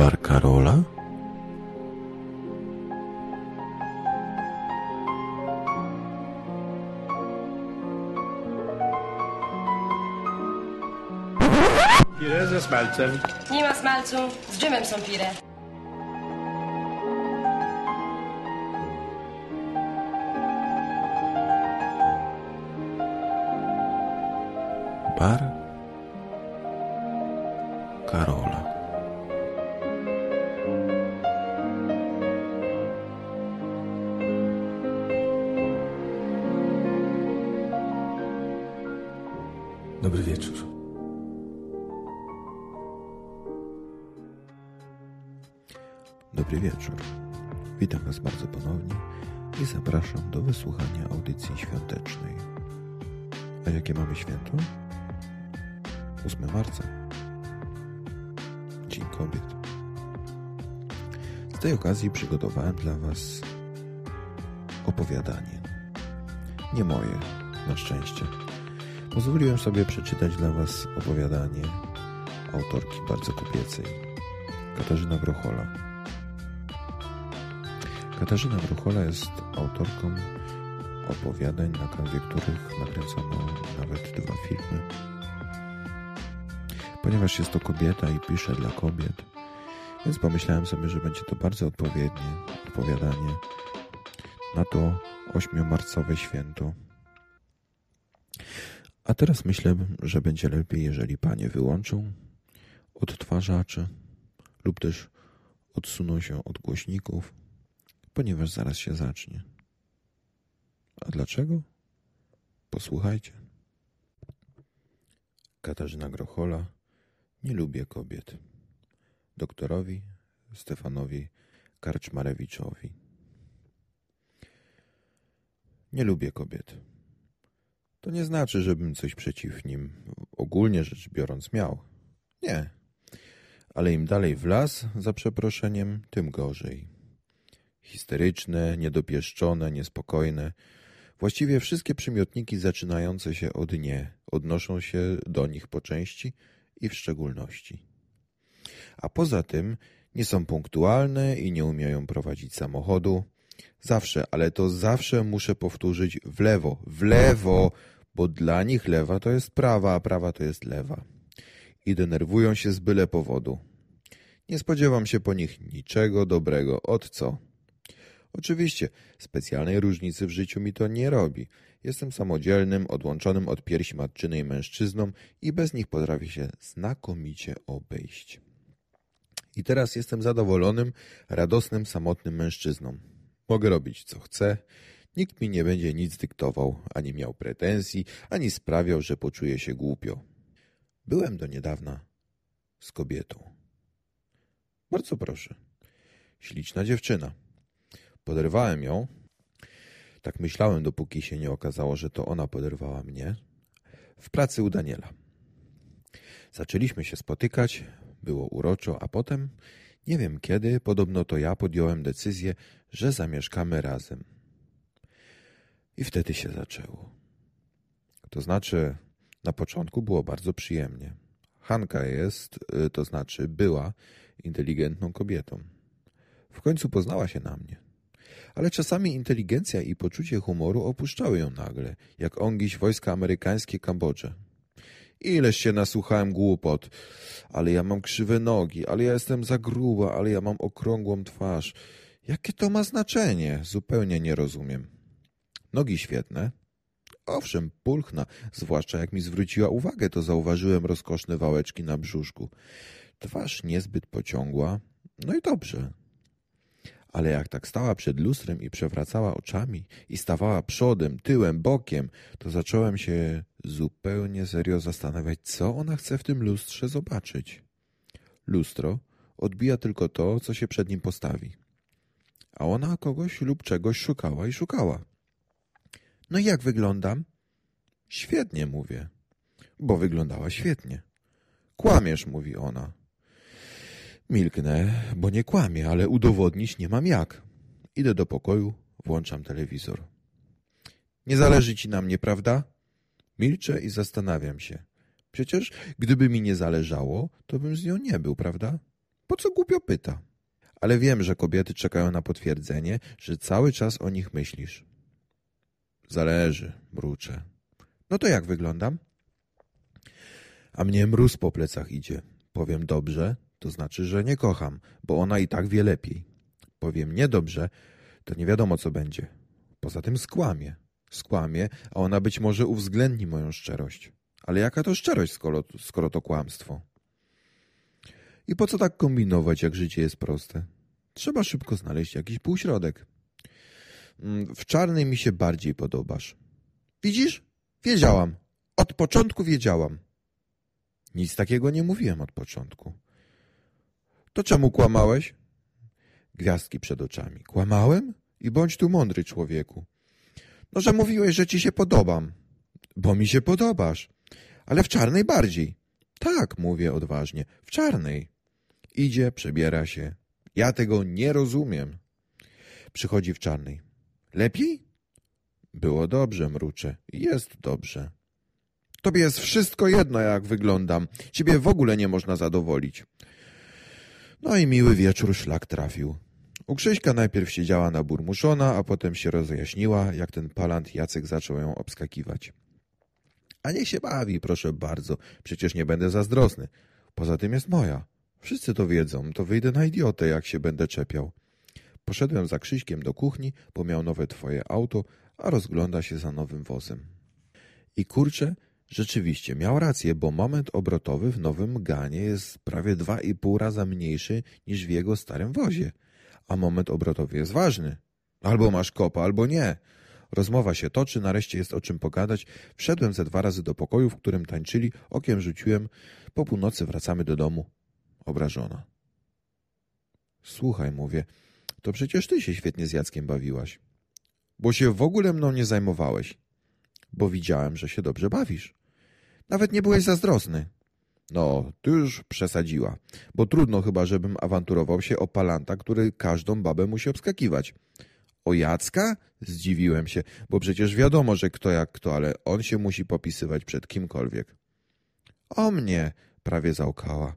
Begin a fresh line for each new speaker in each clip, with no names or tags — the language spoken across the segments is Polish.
Bar Karola?
Pire ze smalcem.
Nie ma smalcu, z dżemem są pire.
Dobry wieczór.
Dobry wieczór. Witam Was bardzo ponownie i zapraszam do wysłuchania audycji świątecznej. A jakie mamy święto? 8 marca. Dzień Kobiet. Z tej okazji przygotowałem dla Was opowiadanie. Nie moje, na szczęście. Pozwoliłem sobie przeczytać dla Was opowiadanie autorki bardzo kobiecej, Katarzyna Grochola. Katarzyna Gruchola jest autorką opowiadań, na kanwie których nakręcono nawet dwa filmy. Ponieważ jest to kobieta i pisze dla kobiet, więc pomyślałem sobie, że będzie to bardzo odpowiednie opowiadanie na to ośmiomarcowe święto. A teraz myślę, że będzie lepiej, jeżeli panie wyłączą odtwarzacze lub też odsuną się od głośników ponieważ zaraz się zacznie. A dlaczego? Posłuchajcie. Katarzyna Grochola nie lubię kobiet. Doktorowi Stefanowi Karczmarewiczowi. Nie lubię kobiet. To nie znaczy, żebym coś przeciw nim ogólnie rzecz biorąc miał. Nie. Ale im dalej w las, za przeproszeniem, tym gorzej histeryczne, niedopieszczone, niespokojne. Właściwie wszystkie przymiotniki zaczynające się od nie odnoszą się do nich po części i w szczególności. A poza tym nie są punktualne i nie umieją prowadzić samochodu. Zawsze, ale to zawsze muszę powtórzyć w lewo, w lewo, bo dla nich lewa to jest prawa, a prawa to jest lewa. I denerwują się z byle powodu. Nie spodziewam się po nich niczego dobrego. Od co? Oczywiście, specjalnej różnicy w życiu mi to nie robi. Jestem samodzielnym, odłączonym od piersi matczynej mężczyzną i bez nich potrafię się znakomicie obejść. I teraz jestem zadowolonym, radosnym, samotnym mężczyzną. Mogę robić co chcę, nikt mi nie będzie nic dyktował, ani miał pretensji, ani sprawiał, że poczuję się głupio. Byłem do niedawna z kobietą. Bardzo proszę. Śliczna dziewczyna. Poderwałem ją. Tak myślałem, dopóki się nie okazało, że to ona poderwała mnie. W pracy u Daniela. Zaczęliśmy się spotykać, było uroczo, a potem, nie wiem kiedy, podobno to ja podjąłem decyzję, że zamieszkamy razem. I wtedy się zaczęło. To znaczy, na początku było bardzo przyjemnie. Hanka jest, y, to znaczy była, inteligentną kobietą. W końcu poznała się na mnie ale czasami inteligencja i poczucie humoru opuszczały ją nagle, jak ongiś wojska amerykańskie Kambodże. Ileż się nasłuchałem głupot, ale ja mam krzywe nogi, ale ja jestem za gruba, ale ja mam okrągłą twarz. Jakie to ma znaczenie? Zupełnie nie rozumiem. Nogi świetne. Owszem, pulchna, zwłaszcza jak mi zwróciła uwagę, to zauważyłem rozkoszne wałeczki na brzuszku. Twarz niezbyt pociągła, no i dobrze ale jak tak stała przed lustrem i przewracała oczami i stawała przodem, tyłem, bokiem, to zacząłem się zupełnie serio zastanawiać, co ona chce w tym lustrze zobaczyć. Lustro odbija tylko to, co się przed nim postawi. A ona kogoś lub czegoś szukała i szukała. No i jak wyglądam? Świetnie, mówię. Bo wyglądała świetnie. Kłamiesz, mówi ona. Milknę, bo nie kłamię, ale udowodnić nie mam jak. Idę do pokoju, włączam telewizor. Nie zależy ci na mnie, prawda? Milczę i zastanawiam się. Przecież gdyby mi nie zależało, to bym z nią nie był, prawda? Po co głupio pyta? Ale wiem, że kobiety czekają na potwierdzenie, że cały czas o nich myślisz. Zależy, mruczę. No to jak wyglądam? A mnie mróz po plecach idzie. Powiem dobrze, to znaczy, że nie kocham, bo ona i tak wie lepiej. Powiem niedobrze, to nie wiadomo co będzie. Poza tym skłamie. Skłamie, a ona być może uwzględni moją szczerość. Ale jaka to szczerość, skoro, skoro to kłamstwo? I po co tak kombinować, jak życie jest proste? Trzeba szybko znaleźć jakiś półśrodek. Mm, w czarnej mi się bardziej podobasz. Widzisz? Wiedziałam. Od początku wiedziałam. Nic takiego nie mówiłem od początku. To czemu kłamałeś? Gwiazdki przed oczami. Kłamałem? I bądź tu mądry, człowieku. No, że mówiłeś, że ci się podobam. Bo mi się podobasz. Ale w czarnej bardziej. Tak, mówię odważnie. W czarnej. Idzie, przebiera się. Ja tego nie rozumiem. Przychodzi w czarnej. Lepiej? Było dobrze, mruczę. Jest dobrze. Tobie jest wszystko jedno, jak wyglądam. Ciebie w ogóle nie można zadowolić. No i miły wieczór szlak trafił. U Krzyśka najpierw siedziała na burmuszona, a potem się rozjaśniła, jak ten palant Jacek zaczął ją obskakiwać. A niech się bawi, proszę bardzo, przecież nie będę zazdrosny. Poza tym jest moja. Wszyscy to wiedzą, to wyjdę na idiotę, jak się będę czepiał. Poszedłem za Krzyśkiem do kuchni, bo miał nowe twoje auto, a rozgląda się za nowym wozem. I kurczę, rzeczywiście miał rację, bo moment obrotowy w nowym ganie jest prawie dwa i pół raza mniejszy niż w jego starym wozie. A moment obrotowy jest ważny. Albo masz kopa, albo nie. Rozmowa się toczy, nareszcie jest o czym pogadać. Wszedłem ze dwa razy do pokoju, w którym tańczyli, okiem rzuciłem. Po północy wracamy do domu. Obrażona. Słuchaj, mówię, to przecież ty się świetnie z Jackiem bawiłaś. Bo się w ogóle mną nie zajmowałeś. Bo widziałem, że się dobrze bawisz. Nawet nie byłeś zazdrosny. No, ty już przesadziła. Bo trudno chyba, żebym awanturował się o palanta, który każdą babę musi obskakiwać. O Jacka? Zdziwiłem się, bo przecież wiadomo, że kto jak kto, ale on się musi popisywać przed kimkolwiek. O mnie, prawie załkała.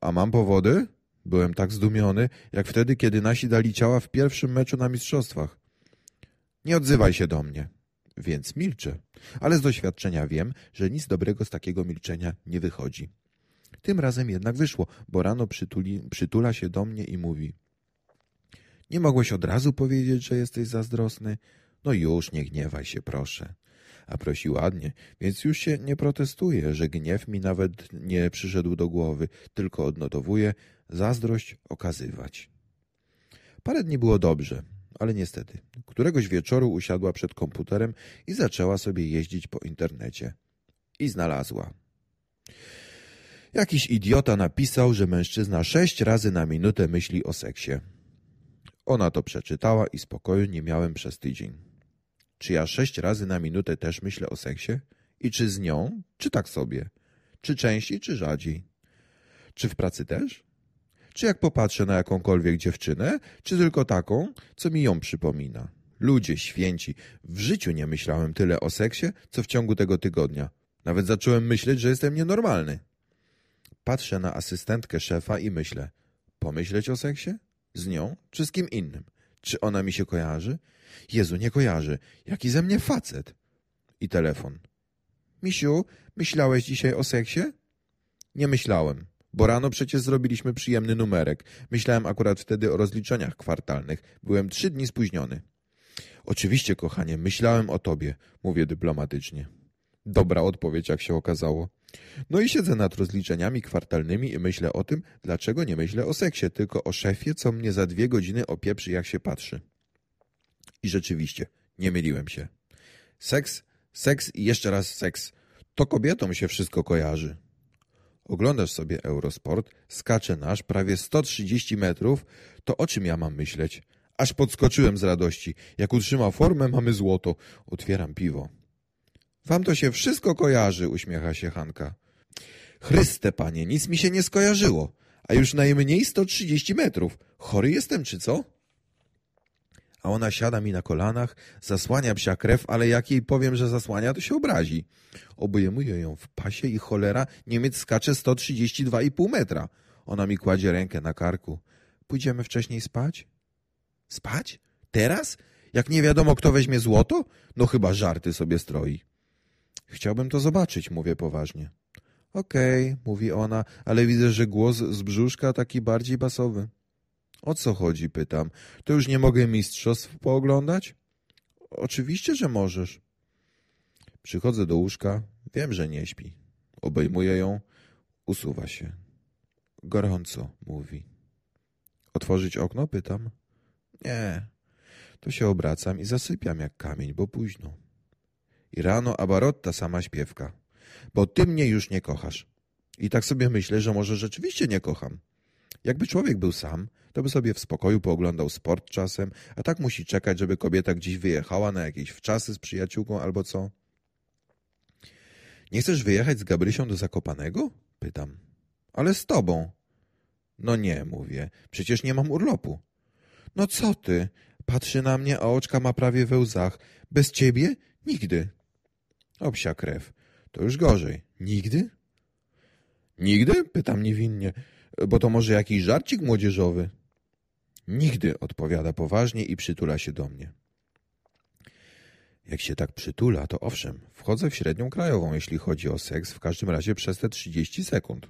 A mam powody? Byłem tak zdumiony, jak wtedy, kiedy nasi dali ciała w pierwszym meczu na mistrzostwach. Nie odzywaj się do mnie. Więc milczę. Ale z doświadczenia wiem, że nic dobrego z takiego milczenia nie wychodzi. Tym razem jednak wyszło, bo rano przytuli, przytula się do mnie i mówi Nie mogłeś od razu powiedzieć, że jesteś zazdrosny? No już, nie gniewaj się, proszę. A prosi ładnie, więc już się nie protestuję, że gniew mi nawet nie przyszedł do głowy, tylko odnotowuję zazdrość okazywać. Parę dni było dobrze, ale niestety, któregoś wieczoru usiadła przed komputerem i zaczęła sobie jeździć po internecie. I znalazła. Jakiś idiota napisał, że mężczyzna sześć razy na minutę myśli o seksie. Ona to przeczytała i spokoju nie miałem przez tydzień. Czy ja sześć razy na minutę też myślę o seksie? I czy z nią, czy tak sobie? Czy częściej, czy rzadziej? Czy w pracy też? Czy jak popatrzę na jakąkolwiek dziewczynę, czy tylko taką, co mi ją przypomina? Ludzie święci, w życiu nie myślałem tyle o seksie, co w ciągu tego tygodnia. Nawet zacząłem myśleć, że jestem nienormalny. Patrzę na asystentkę szefa i myślę, pomyśleć o seksie? Z nią, czy z kim innym? Czy ona mi się kojarzy? Jezu, nie kojarzy. Jaki ze mnie facet? I telefon. Misiu, myślałeś dzisiaj o seksie? Nie myślałem, bo rano przecież zrobiliśmy przyjemny numerek. Myślałem akurat wtedy o rozliczeniach kwartalnych. Byłem trzy dni spóźniony. Oczywiście, kochanie, myślałem o tobie, mówię dyplomatycznie. Dobra odpowiedź, jak się okazało. No i siedzę nad rozliczeniami kwartalnymi i myślę o tym, dlaczego nie myślę o seksie, tylko o szefie, co mnie za dwie godziny opieprzy, jak się patrzy. I rzeczywiście, nie myliłem się. Seks, seks i jeszcze raz seks. To kobietom się wszystko kojarzy. Oglądasz sobie Eurosport, skacze nasz prawie 130 metrów, to o czym ja mam myśleć? Aż podskoczyłem z radości. Jak utrzyma formę, mamy złoto. Otwieram piwo. Wam to się wszystko kojarzy, uśmiecha się Hanka. Chryste, panie, nic mi się nie skojarzyło. A już najmniej 130 metrów. Chory jestem, czy co? A ona siada mi na kolanach, zasłania psia krew, ale jak jej powiem, że zasłania, to się obrazi. Obejmuję ją w pasie i cholera, Niemiec skacze 132,5 metra. Ona mi kładzie rękę na karku. Pójdziemy wcześniej spać? Spać? Teraz? Jak nie wiadomo, kto weźmie złoto? No chyba żarty sobie stroi. Chciałbym to zobaczyć, mówię poważnie. Okej, okay, mówi ona, ale widzę, że głos z brzuszka taki bardziej basowy. O co chodzi, pytam. To już nie mogę mistrzostw pooglądać? Oczywiście, że możesz. Przychodzę do łóżka, wiem, że nie śpi. Obejmuję ją, usuwa się. Gorąco, mówi. Otworzyć okno? Pytam. Nie. To się obracam i zasypiam jak kamień, bo późno. I rano Abarotta sama śpiewka. Bo ty mnie już nie kochasz. I tak sobie myślę, że może rzeczywiście nie kocham. Jakby człowiek był sam, to by sobie w spokoju pooglądał sport czasem, a tak musi czekać, żeby kobieta gdzieś wyjechała na jakieś wczasy z przyjaciółką albo co. Nie chcesz wyjechać z Gabrysią do Zakopanego? Pytam. Ale z tobą. No nie, mówię. Przecież nie mam urlopu. No co ty? Patrzy na mnie, a oczka ma prawie we łzach. Bez ciebie? Nigdy. Obsia krew. To już gorzej. Nigdy? Nigdy? Pytam niewinnie. Bo to może jakiś żarcik młodzieżowy? Nigdy, odpowiada poważnie i przytula się do mnie. Jak się tak przytula, to owszem, wchodzę w średnią krajową, jeśli chodzi o seks, w każdym razie przez te 30 sekund.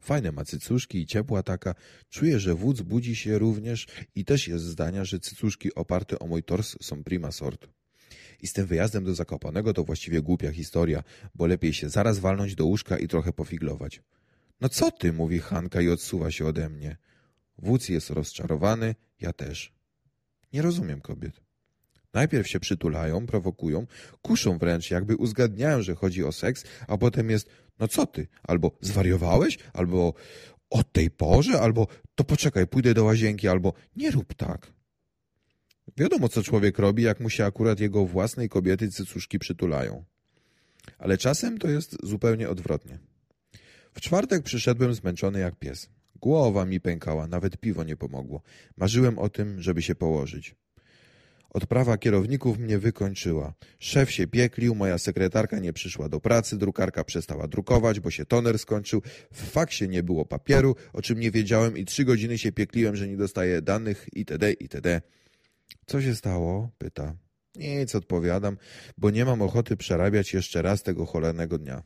Fajne ma cycuszki i ciepła taka. Czuję, że wódz budzi się również i też jest zdania, że cycuszki oparte o mój tors są prima sort. I z tym wyjazdem do Zakopanego to właściwie głupia historia, bo lepiej się zaraz walnąć do łóżka i trochę pofiglować. No co ty, mówi Hanka i odsuwa się ode mnie. Wódz jest rozczarowany, ja też. Nie rozumiem kobiet. Najpierw się przytulają, prowokują, kuszą wręcz, jakby uzgadniają, że chodzi o seks, a potem jest, no co ty, albo zwariowałeś, albo o tej porze, albo to poczekaj, pójdę do łazienki, albo nie rób tak. Wiadomo, co człowiek robi, jak mu się akurat jego własnej kobiety cycuszki przytulają. Ale czasem to jest zupełnie odwrotnie. W czwartek przyszedłem zmęczony jak pies. Głowa mi pękała, nawet piwo nie pomogło. Marzyłem o tym, żeby się położyć. Odprawa kierowników mnie wykończyła. Szef się pieklił, moja sekretarka nie przyszła do pracy, drukarka przestała drukować, bo się toner skończył, w faksie nie było papieru, o czym nie wiedziałem i trzy godziny się piekliłem, że nie dostaję danych itd. itd. Co się stało? pyta. Nic, odpowiadam, bo nie mam ochoty przerabiać jeszcze raz tego cholernego dnia.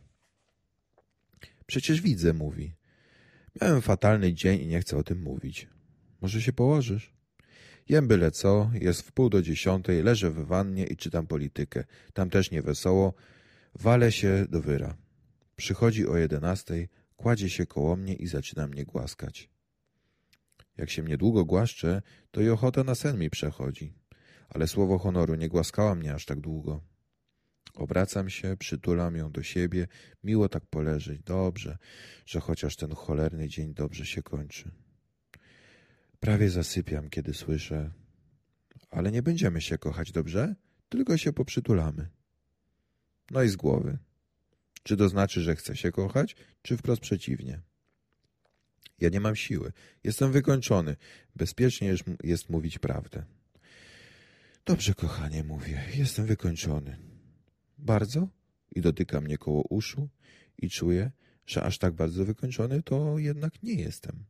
Przecież widzę, mówi. Miałem fatalny dzień i nie chcę o tym mówić. Może się położysz? Jem byle co, jest w pół do dziesiątej, leżę w wannie i czytam politykę. Tam też nie wesoło. Walę się do wyra. Przychodzi o jedenastej, kładzie się koło mnie i zaczyna mnie głaskać. Jak się mnie długo głaszczę, to i ochota na sen mi przechodzi. Ale słowo honoru nie głaskała mnie aż tak długo. Obracam się, przytulam ją do siebie, miło tak poleżeć, dobrze, że chociaż ten cholerny dzień dobrze się kończy. Prawie zasypiam, kiedy słyszę, ale nie będziemy się kochać, dobrze? Tylko się poprzytulamy. No i z głowy. Czy to znaczy, że chcę się kochać, czy wprost przeciwnie? Ja nie mam siły. Jestem wykończony. Bezpiecznie jest mówić prawdę. Dobrze, kochanie, mówię. Jestem wykończony. Bardzo? I dotyka mnie koło uszu i czuję, że aż tak bardzo wykończony to jednak nie jestem.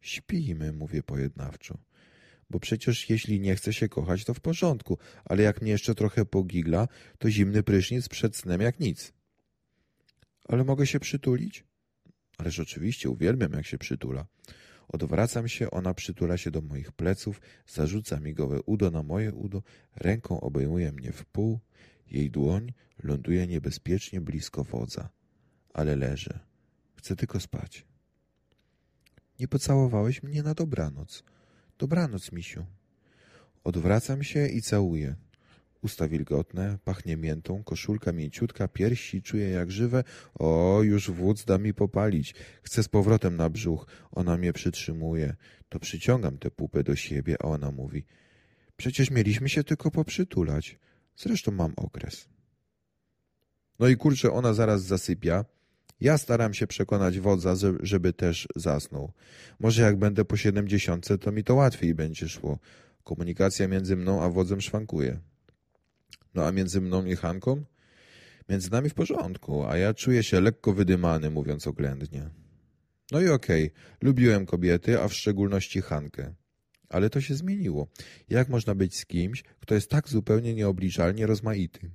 Śpijmy, mówię pojednawczo. Bo przecież jeśli nie chce się kochać, to w porządku, ale jak mnie jeszcze trochę pogigla, to zimny prysznic przed snem jak nic. Ale mogę się przytulić? Ależ oczywiście uwielbiam, jak się przytula. Odwracam się, ona przytula się do moich pleców, zarzuca mi gołe udo na moje udo, ręką obejmuje mnie w pół, jej dłoń ląduje niebezpiecznie blisko wodza. Ale leżę. Chcę tylko spać. Nie pocałowałeś mnie na dobranoc. Dobranoc, misiu. Odwracam się i całuję. Usta wilgotne, pachnie miętą, koszulka mięciutka, piersi czuję jak żywe. O, już wódz da mi popalić. Chcę z powrotem na brzuch. Ona mnie przytrzymuje. To przyciągam tę pupę do siebie, a ona mówi. Przecież mieliśmy się tylko poprzytulać. Zresztą mam okres. No i kurczę, ona zaraz zasypia. Ja staram się przekonać wodza, żeby też zasnął. Może jak będę po siedemdziesiątce, to mi to łatwiej będzie szło. Komunikacja między mną a wodzem szwankuje. No a między mną i Hanką? Między nami w porządku, a ja czuję się lekko wydymany, mówiąc oględnie. No i okej, lubiłem kobiety, a w szczególności Hankę. Ale to się zmieniło. Jak można być z kimś, kto jest tak zupełnie nieobliczalnie rozmaity?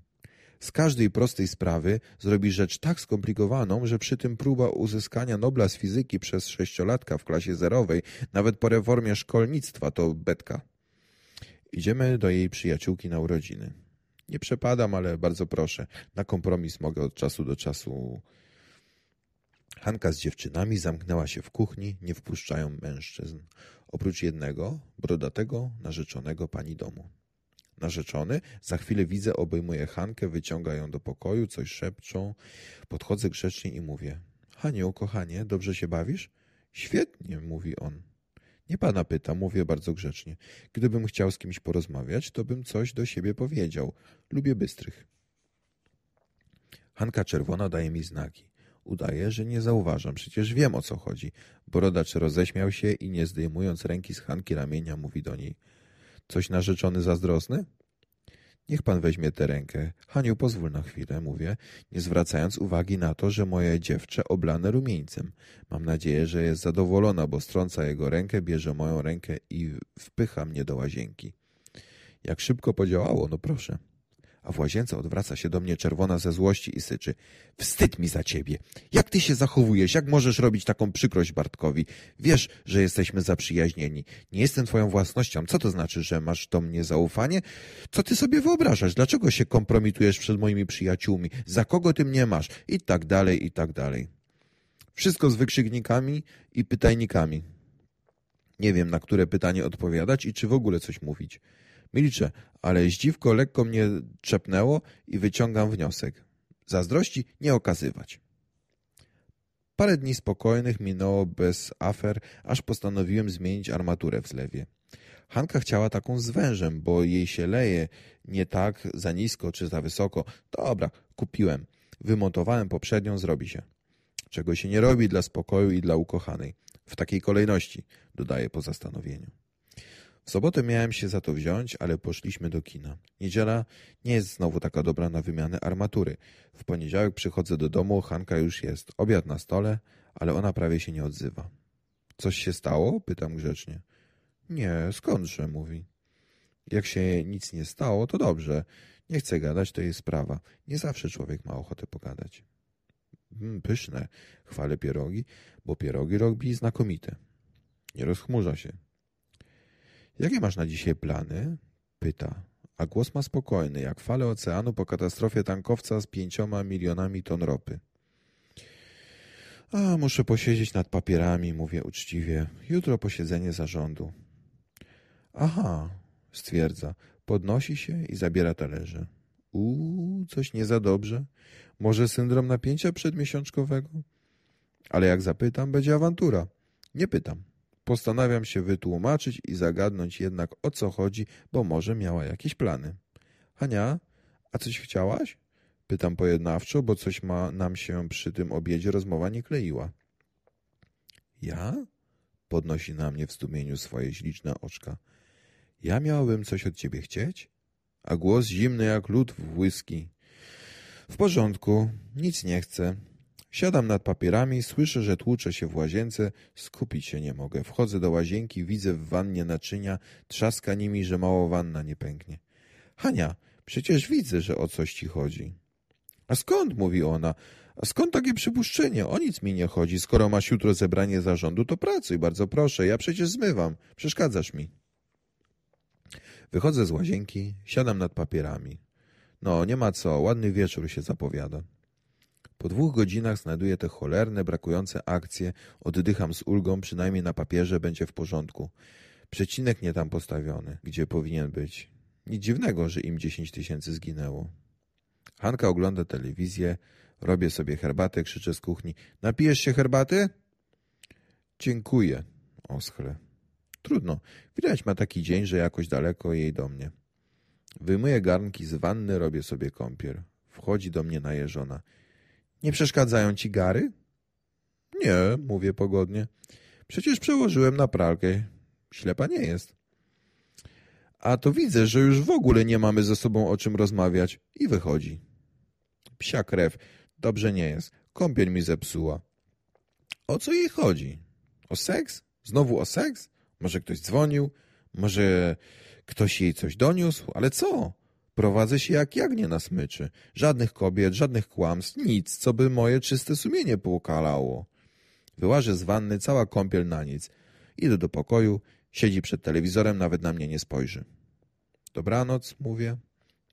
Z każdej prostej sprawy zrobi rzecz tak skomplikowaną, że przy tym próba uzyskania Nobla z fizyki przez sześciolatka w klasie zerowej, nawet po reformie szkolnictwa, to betka. Idziemy do jej przyjaciółki na urodziny. Nie przepadam, ale bardzo proszę. Na kompromis mogę od czasu do czasu. Hanka z dziewczynami zamknęła się w kuchni, nie wpuszczają mężczyzn. Oprócz jednego, brodatego, narzeczonego pani domu. Narzeczony, za chwilę widzę, obejmuje Hankę, wyciąga ją do pokoju, coś szepczą. Podchodzę grzecznie i mówię. Haniu, kochanie, dobrze się bawisz? Świetnie, mówi on. Nie pana pyta, mówię bardzo grzecznie. Gdybym chciał z kimś porozmawiać, to bym coś do siebie powiedział. Lubię bystrych. Hanka czerwona daje mi znaki. Udaje, że nie zauważam, przecież wiem o co chodzi. Borodacz roześmiał się i nie zdejmując ręki z Hanki ramienia mówi do niej. Coś narzeczony zazdrosny? Niech pan weźmie tę rękę. Haniu, pozwól na chwilę, mówię, nie zwracając uwagi na to, że moje dziewczę oblane rumieńcem. Mam nadzieję, że jest zadowolona, bo strąca jego rękę, bierze moją rękę i wpycha mnie do łazienki. Jak szybko podziałało, no proszę a w łazience odwraca się do mnie czerwona ze złości i syczy. Wstyd mi za ciebie. Jak ty się zachowujesz? Jak możesz robić taką przykrość Bartkowi? Wiesz, że jesteśmy zaprzyjaźnieni. Nie jestem twoją własnością. Co to znaczy, że masz do mnie zaufanie? Co ty sobie wyobrażasz? Dlaczego się kompromitujesz przed moimi przyjaciółmi? Za kogo ty mnie masz? I tak dalej, i tak dalej. Wszystko z wykrzyknikami i pytajnikami. Nie wiem, na które pytanie odpowiadać i czy w ogóle coś mówić. Milczę, ale zdziwko lekko mnie trzepnęło i wyciągam wniosek. Zazdrości nie okazywać. Parę dni spokojnych minęło bez afer, aż postanowiłem zmienić armaturę w zlewie. Hanka chciała taką z wężem, bo jej się leje nie tak za nisko czy za wysoko. Dobra, kupiłem. Wymontowałem poprzednią, zrobi się. Czego się nie robi dla spokoju i dla ukochanej. W takiej kolejności, dodaję po zastanowieniu. Sobotę miałem się za to wziąć, ale poszliśmy do kina. Niedziela nie jest znowu taka dobra na wymianę armatury. W poniedziałek przychodzę do domu, Hanka już jest. Obiad na stole, ale ona prawie się nie odzywa. Coś się stało? Pytam grzecznie. Nie, skądże, mówi. Jak się nic nie stało, to dobrze. Nie chcę gadać, to jej sprawa. Nie zawsze człowiek ma ochotę pogadać. Mm, pyszne, chwalę pierogi, bo pierogi robi znakomite. Nie rozchmurza się. Jakie masz na dzisiaj plany? Pyta. A głos ma spokojny, jak fale oceanu po katastrofie tankowca z pięcioma milionami ton ropy. A, muszę posiedzieć nad papierami, mówię uczciwie. Jutro posiedzenie zarządu. Aha, stwierdza. Podnosi się i zabiera talerze. Uuu, coś nie za dobrze. Może syndrom napięcia przedmiesiączkowego? Ale jak zapytam, będzie awantura. Nie pytam. Postanawiam się wytłumaczyć i zagadnąć jednak o co chodzi, bo może miała jakieś plany. Hania, a coś chciałaś? Pytam pojednawczo, bo coś ma nam się przy tym obiedzie rozmowa nie kleiła. Ja? Podnosi na mnie w zdumieniu swoje śliczne oczka. Ja miałabym coś od ciebie chcieć? A głos zimny jak lód w whisky. W porządku, nic nie chcę. Siadam nad papierami, słyszę, że tłucze się w łazience, skupić się nie mogę. Wchodzę do łazienki, widzę w wannie naczynia, trzaska nimi, że mało wanna nie pęknie. Hania, przecież widzę, że o coś ci chodzi. A skąd, mówi ona, a skąd takie przypuszczenie? O nic mi nie chodzi. Skoro masz jutro zebranie zarządu, to pracuj, bardzo proszę. Ja przecież zmywam. Przeszkadzasz mi. Wychodzę z łazienki, siadam nad papierami. No, nie ma co, ładny wieczór się zapowiada. Po dwóch godzinach znajduję te cholerne, brakujące akcje, oddycham z ulgą, przynajmniej na papierze będzie w porządku. Przecinek nie tam postawiony, gdzie powinien być. Nic dziwnego, że im dziesięć tysięcy zginęło. Hanka ogląda telewizję, robię sobie herbatę, krzyczę z kuchni. Napijesz się herbaty? Dziękuję, oschle. Trudno, widać ma taki dzień, że jakoś daleko jej do mnie. Wyjmuję garnki z wanny, robię sobie kąpiel. Wchodzi do mnie najeżona. Nie przeszkadzają ci gary? Nie, mówię pogodnie. Przecież przełożyłem na pralkę. Ślepa nie jest. A to widzę, że już w ogóle nie mamy ze sobą o czym rozmawiać. I wychodzi. Psia krew. Dobrze nie jest. Kąpiel mi zepsuła. O co jej chodzi? O seks? Znowu o seks? Może ktoś dzwonił? Może ktoś jej coś doniósł? Ale co? Prowadzę się jak jagnię na smyczy. Żadnych kobiet, żadnych kłamstw, nic, co by moje czyste sumienie poukalało. Wyłażę z wanny, cała kąpiel na nic. Idę do pokoju, siedzi przed telewizorem, nawet na mnie nie spojrzy. Dobranoc, mówię.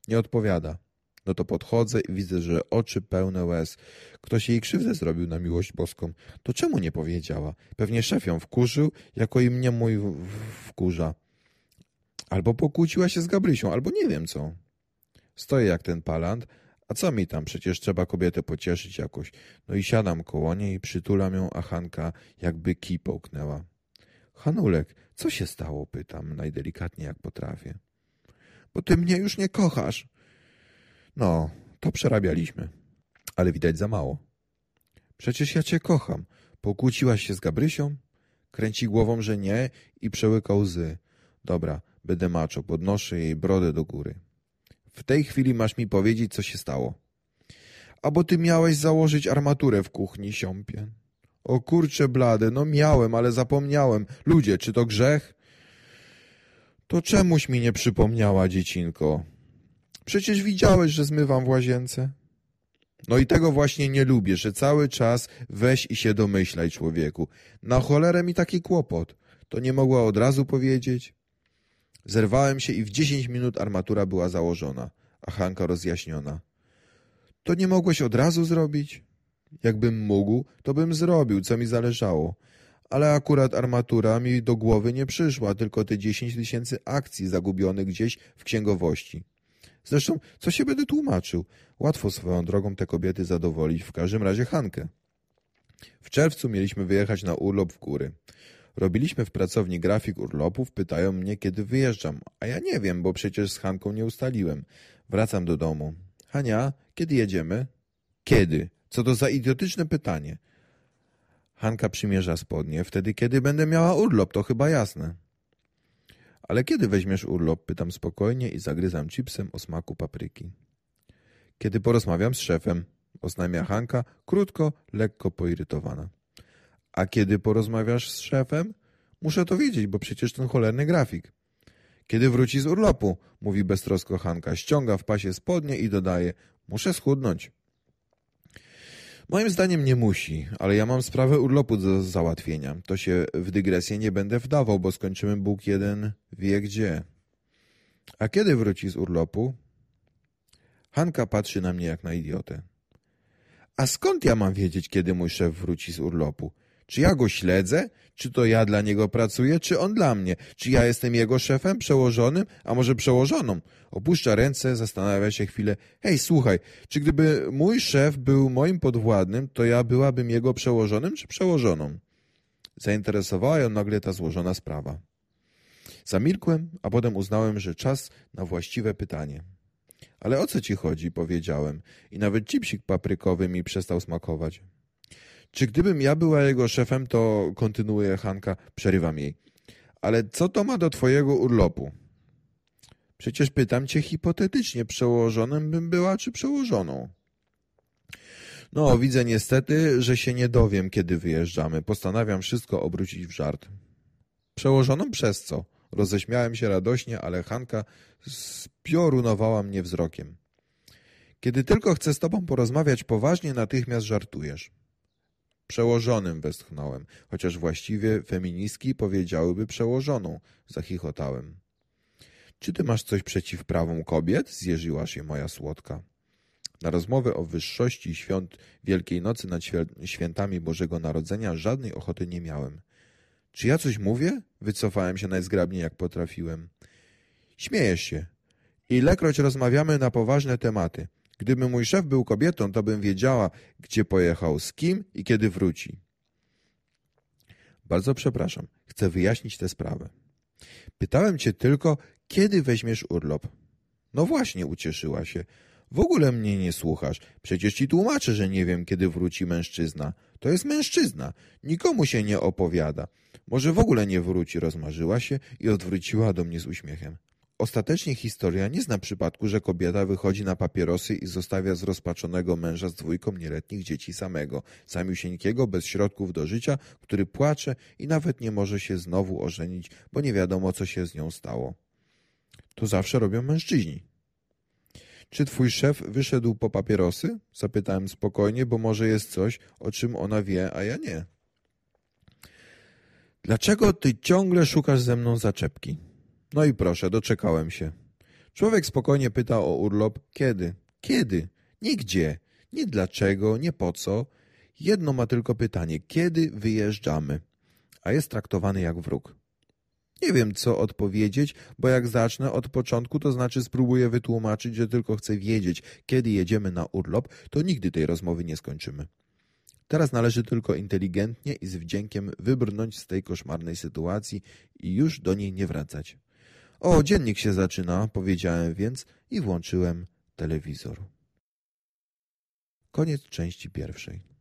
Nie odpowiada. No to podchodzę i widzę, że oczy pełne łez. Ktoś jej krzywdę zrobił na miłość boską. To czemu nie powiedziała? Pewnie szef ją wkurzył, jako i mnie mój wkurza. Albo pokłóciła się z Gabrysią, albo nie wiem co. Stoję jak ten palant, a co mi tam, przecież trzeba kobietę pocieszyć jakoś. No i siadam koło niej i przytulam ją, a Hanka jakby kij połknęła. Hanulek, co się stało? Pytam najdelikatniej jak potrafię. Bo ty mnie już nie kochasz. No, to przerabialiśmy. Ale widać za mało. Przecież ja cię kocham. Pokłóciłaś się z Gabrysią? Kręci głową, że nie i przełyka łzy. Dobra, będę macho, podnoszę jej brodę do góry. W tej chwili masz mi powiedzieć, co się stało. A bo ty miałeś założyć armaturę w kuchni, siąpie. O kurcze blade, no miałem, ale zapomniałem. Ludzie, czy to grzech? To czemuś mi nie przypomniała, dziecinko. Przecież widziałeś, że zmywam w łazience. No i tego właśnie nie lubię, że cały czas weź i się domyślaj, człowieku. Na cholerę mi taki kłopot. To nie mogła od razu powiedzieć? Zerwałem się i w dziesięć minut armatura była założona, a Hanka rozjaśniona. To nie mogłeś od razu zrobić? Jakbym mógł, to bym zrobił, co mi zależało. Ale akurat armatura mi do głowy nie przyszła, tylko te dziesięć tysięcy akcji zagubionych gdzieś w księgowości. Zresztą, co się będę tłumaczył? Łatwo swoją drogą te kobiety zadowolić, w każdym razie Hankę. W czerwcu mieliśmy wyjechać na urlop w góry. Robiliśmy w pracowni grafik urlopów, pytają mnie, kiedy wyjeżdżam, a ja nie wiem, bo przecież z Hanką nie ustaliłem. Wracam do domu. Hania, kiedy jedziemy? Kiedy? Co to za idiotyczne pytanie? Hanka przymierza spodnie. Wtedy, kiedy będę miała urlop, to chyba jasne. Ale kiedy weźmiesz urlop? Pytam spokojnie i zagryzam chipsem o smaku papryki. Kiedy porozmawiam z szefem, oznajmia Hanka, krótko, lekko poirytowana. A kiedy porozmawiasz z szefem? Muszę to wiedzieć, bo przecież ten cholerny grafik. Kiedy wróci z urlopu, mówi beztrosko Hanka, ściąga w pasie spodnie i dodaje, muszę schudnąć. Moim zdaniem nie musi, ale ja mam sprawę urlopu do załatwienia. To się w dygresję nie będę wdawał, bo skończymy Bóg jeden wie gdzie. A kiedy wróci z urlopu? Hanka patrzy na mnie jak na idiotę. A skąd ja mam wiedzieć, kiedy mój szef wróci z urlopu? Czy ja go śledzę? Czy to ja dla niego pracuję, czy on dla mnie? Czy ja jestem jego szefem, przełożonym, a może przełożoną? Opuszcza ręce, zastanawia się chwilę. Hej, słuchaj, czy gdyby mój szef był moim podwładnym, to ja byłabym jego przełożonym czy przełożoną? Zainteresowała ją nagle ta złożona sprawa. Zamilkłem, a potem uznałem, że czas na właściwe pytanie. Ale o co ci chodzi, powiedziałem, i nawet chipsik paprykowy mi przestał smakować. Czy gdybym ja była jego szefem, to kontynuuje Hanka, przerywam jej. Ale co to ma do twojego urlopu? Przecież pytam cię hipotetycznie, przełożonym bym była, czy przełożoną? No, widzę niestety, że się nie dowiem, kiedy wyjeżdżamy. Postanawiam wszystko obrócić w żart. Przełożoną przez co? Roześmiałem się radośnie, ale Hanka spiorunowała mnie wzrokiem. Kiedy tylko chcę z tobą porozmawiać poważnie, natychmiast żartujesz. Przełożonym westchnąłem, chociaż właściwie feministki powiedziałyby przełożoną, zachichotałem. Czy ty masz coś przeciw prawom kobiet? Zjeżyła się moja słodka. Na rozmowę o wyższości świąt Wielkiej Nocy nad świętami Bożego Narodzenia żadnej ochoty nie miałem. Czy ja coś mówię? Wycofałem się najzgrabniej jak potrafiłem. Śmiejesz się. Ilekroć rozmawiamy na poważne tematy. Gdyby mój szef był kobietą, to bym wiedziała, gdzie pojechał, z kim i kiedy wróci. Bardzo przepraszam, chcę wyjaśnić tę sprawę. Pytałem cię tylko, kiedy weźmiesz urlop. No właśnie, ucieszyła się. W ogóle mnie nie słuchasz. Przecież ci tłumaczę, że nie wiem, kiedy wróci mężczyzna. To jest mężczyzna. Nikomu się nie opowiada. Może w ogóle nie wróci, rozmarzyła się i odwróciła do mnie z uśmiechem. Ostatecznie historia nie zna przypadku, że kobieta wychodzi na papierosy i zostawia zrozpaczonego męża z dwójką nieletnich dzieci samego, samiusieńkiego, bez środków do życia, który płacze i nawet nie może się znowu ożenić, bo nie wiadomo, co się z nią stało. To zawsze robią mężczyźni. Czy twój szef wyszedł po papierosy? Zapytałem spokojnie, bo może jest coś, o czym ona wie, a ja nie. Dlaczego ty ciągle szukasz ze mną zaczepki? No i proszę, doczekałem się. Człowiek spokojnie pyta o urlop. Kiedy? Kiedy? Nigdzie. Nie dlaczego, nie po co. Jedno ma tylko pytanie. Kiedy wyjeżdżamy? A jest traktowany jak wróg. Nie wiem, co odpowiedzieć, bo jak zacznę od początku, to znaczy spróbuję wytłumaczyć, że tylko chcę wiedzieć, kiedy jedziemy na urlop, to nigdy tej rozmowy nie skończymy. Teraz należy tylko inteligentnie i z wdziękiem wybrnąć z tej koszmarnej sytuacji i już do niej nie wracać. O, dziennik się zaczyna, powiedziałem więc i włączyłem telewizor. Koniec części pierwszej.